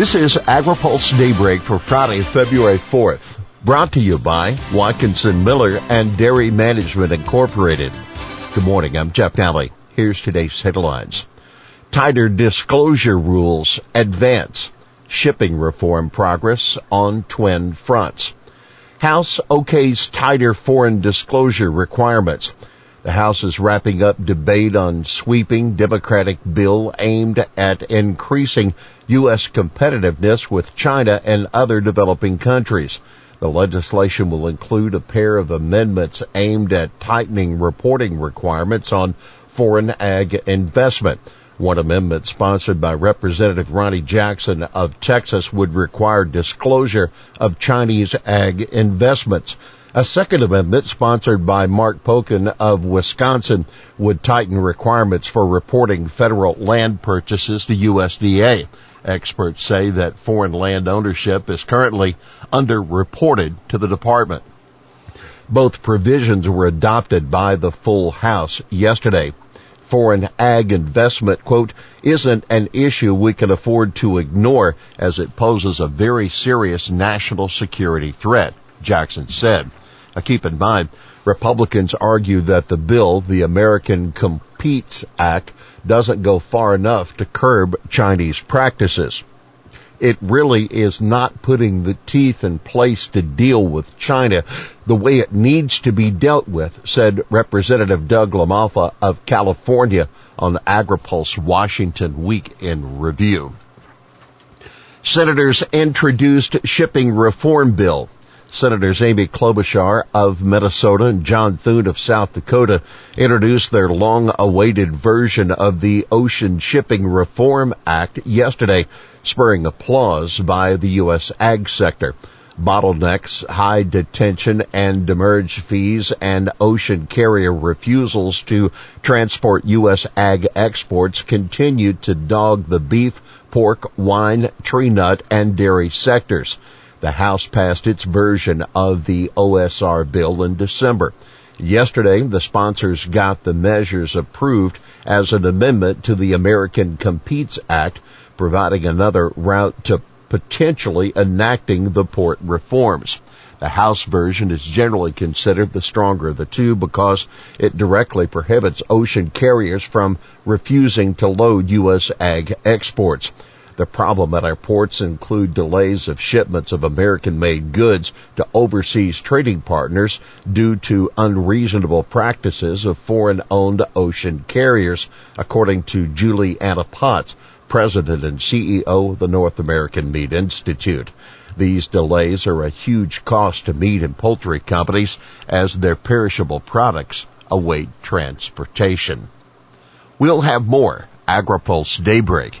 This is AgriPulse Daybreak for Friday, February 4th. Brought to you by Watkinson Miller and Dairy Management Incorporated. Good morning, I'm Jeff Nalley. Here's today's headlines. Tighter disclosure rules advance. Shipping reform progress on twin fronts. House OK's tighter foreign disclosure requirements. The House is wrapping up debate on sweeping Democratic bill aimed at increasing U.S. competitiveness with China and other developing countries. The legislation will include a pair of amendments aimed at tightening reporting requirements on foreign ag investment. One amendment sponsored by Representative Ronny Jackson of Texas would require disclosure of Chinese ag investments. A second amendment sponsored by Mark Pocan of Wisconsin would tighten requirements for reporting federal land purchases to USDA. Experts say that foreign land ownership is currently underreported to the department. Both provisions were adopted by the full House yesterday. Foreign ag investment, quote, isn't an issue we can afford to ignore as it poses a very serious national security threat, Jackson said. Keep in mind, Republicans argue that the bill, the American Competes Act, doesn't go far enough to curb Chinese practices. It really is not putting the teeth in place to deal with China the way it needs to be dealt with, said Representative Doug LaMalfa of California on AgriPulse Washington Week in Review. Senators introduced shipping reform bill. Senators Amy Klobuchar of Minnesota and John Thune of South Dakota introduced their long-awaited version of the Ocean Shipping Reform Act yesterday, spurring applause by the U.S. ag sector. Bottlenecks, high detention and demurrage fees, and ocean carrier refusals to transport U.S. ag exports continue to dog the beef, pork, wine, tree nut, and dairy sectors. The House passed its version of the OSR bill in December. Yesterday, the sponsors got the measures approved as an amendment to the American Competes Act, providing another route to potentially enacting the port reforms. The House version is generally considered the stronger of the two because it directly prohibits ocean carriers from refusing to load U.S. ag exports. The problem at our ports include delays of shipments of American-made goods to overseas trading partners due to unreasonable practices of foreign-owned ocean carriers, according to Julie Anna Potts, President and CEO of the North American Meat Institute. These delays are a huge cost to meat and poultry companies as their perishable products await transportation. We'll have more AgriPulse Daybreak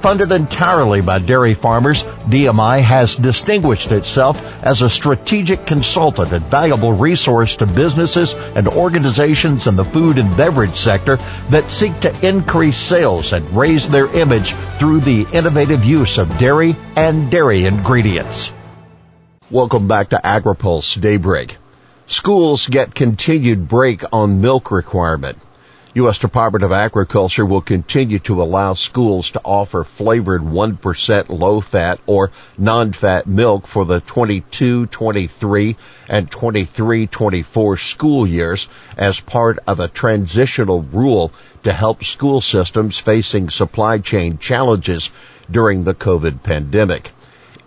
Funded entirely by dairy farmers, DMI has distinguished itself as a strategic consultant and valuable resource to businesses and organizations in the food and beverage sector that seek to increase sales and raise their image through the innovative use of dairy and dairy ingredients. Welcome back to AgriPulse Daybreak. Schools get continued break on milk requirement. U.S. Department of Agriculture will continue to allow schools to offer flavored 1% low fat or non-fat milk for the 22-23 and 23-24 school years as part of a transitional rule to help school systems facing supply chain challenges during the COVID pandemic.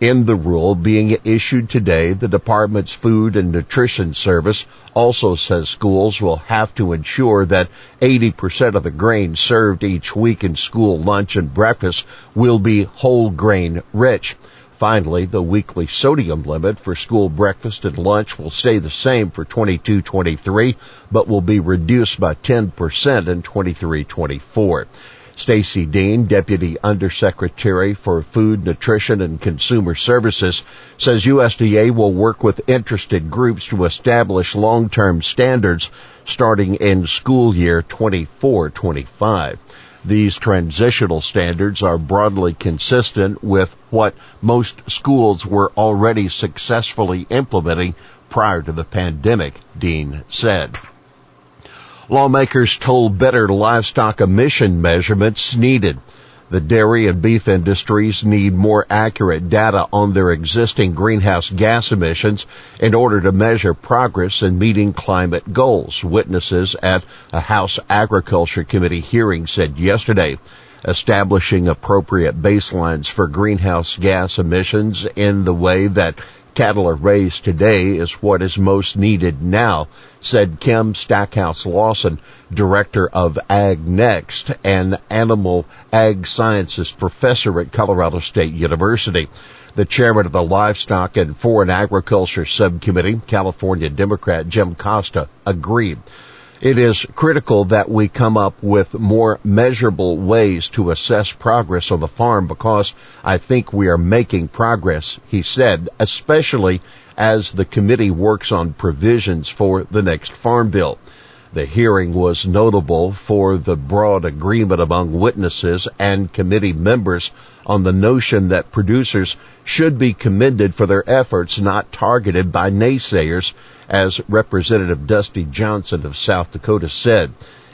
In the rule being issued today, the department's Food and Nutrition Service also says schools will have to ensure that 80% of the grain served each week in school lunch and breakfast will be whole grain rich. Finally, the weekly sodium limit for school breakfast and lunch will stay the same for 22-23, but will be reduced by 10% in 23-24. Stacy Dean, Deputy Undersecretary for Food, Nutrition, and Consumer Services, says USDA will work with interested groups to establish long-term standards starting in school year 24-25. These transitional standards are broadly consistent with what most schools were already successfully implementing prior to the pandemic, Dean said. Lawmakers told better livestock emission measurements needed. The dairy and beef industries need more accurate data on their existing greenhouse gas emissions in order to measure progress in meeting climate goals, witnesses at a House Agriculture Committee hearing said yesterday. Establishing appropriate baselines for greenhouse gas emissions in the way that cattle are raised today is what is most needed now, said Kim Stackhouse Lawson, director of Ag Next and animal ag sciences professor at Colorado State University. The chairman of the Livestock and Foreign Agriculture Subcommittee, California Democrat Jim Costa, agreed. It is critical that we come up with more measurable ways to assess progress on the farm because I think we are making progress, he said, especially as the committee works on provisions for the next farm bill. The hearing was notable for the broad agreement among witnesses and committee members on the notion that producers should be commended for their efforts not targeted by naysayers, as Representative Dusty Johnson of South Dakota said.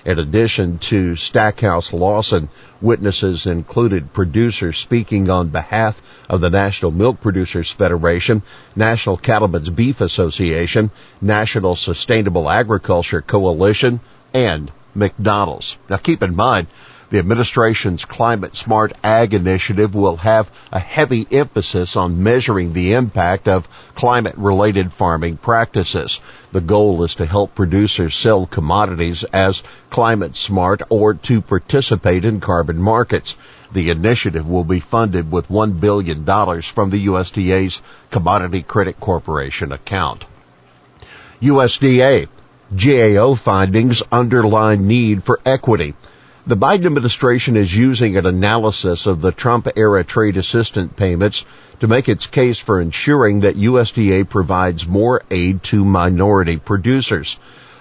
In addition to Stackhouse Lawson, witnesses included producers speaking on behalf of the National Milk Producers Federation, National Cattlemen's Beef Association, National Sustainable Agriculture Coalition, and McDonald's. Now keep in mind, the administration's Climate Smart Ag initiative will have a heavy emphasis on measuring the impact of climate related farming practices. The goal is to help producers sell commodities as climate smart or to participate in carbon markets. The initiative will be funded with $1 billion from the USDA's Commodity Credit Corporation account. USDA GAO findings underline need for equity. The Biden administration is using an analysis of the Trump era trade assistance payments to make its case for ensuring that USDA provides more aid to minority producers.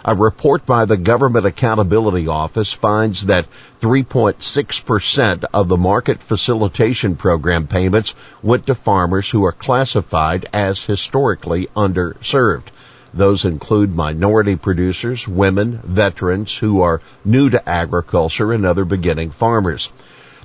A report by the Government Accountability Office finds that 3.6% of the Market Facilitation Program payments went to farmers who are classified as historically underserved. Those include minority producers, women, veterans who are new to agriculture, and other beginning farmers.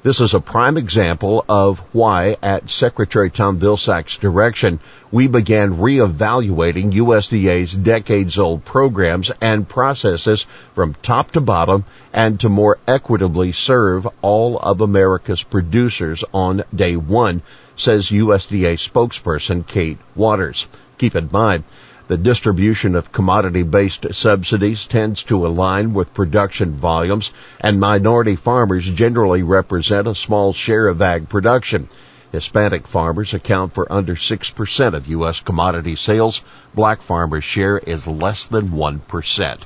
This is a prime example of why, at Secretary Tom Vilsack's direction, we began reevaluating USDA's decades-old programs and processes from top to bottom and to more equitably serve all of America's producers on day one, says USDA spokesperson Kate Waters. Keep in mind, the distribution of commodity-based subsidies tends to align with production volumes, and minority farmers generally represent a small share of ag production. Hispanic farmers account for under 6% of U.S. commodity sales. Black farmers' share is less than 1%.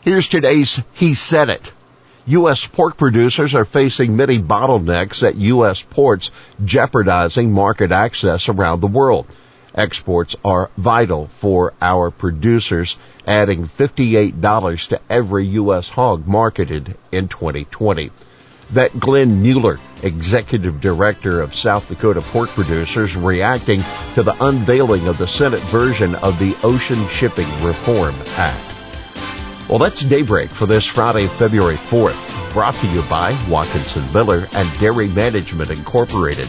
Here's today's He Said It. U.S. pork producers are facing many bottlenecks at U.S. ports, jeopardizing market access around the world. Exports are vital for our producers, adding $58 to every U.S. hog marketed in 2020. That Glenn Mueller, Executive Director of South Dakota Pork Producers, reacting to the unveiling of the Senate version of the Ocean Shipping Reform Act. Well, that's Daybreak for this Friday, February 4th, brought to you by Watkinson Miller and Dairy Management Incorporated.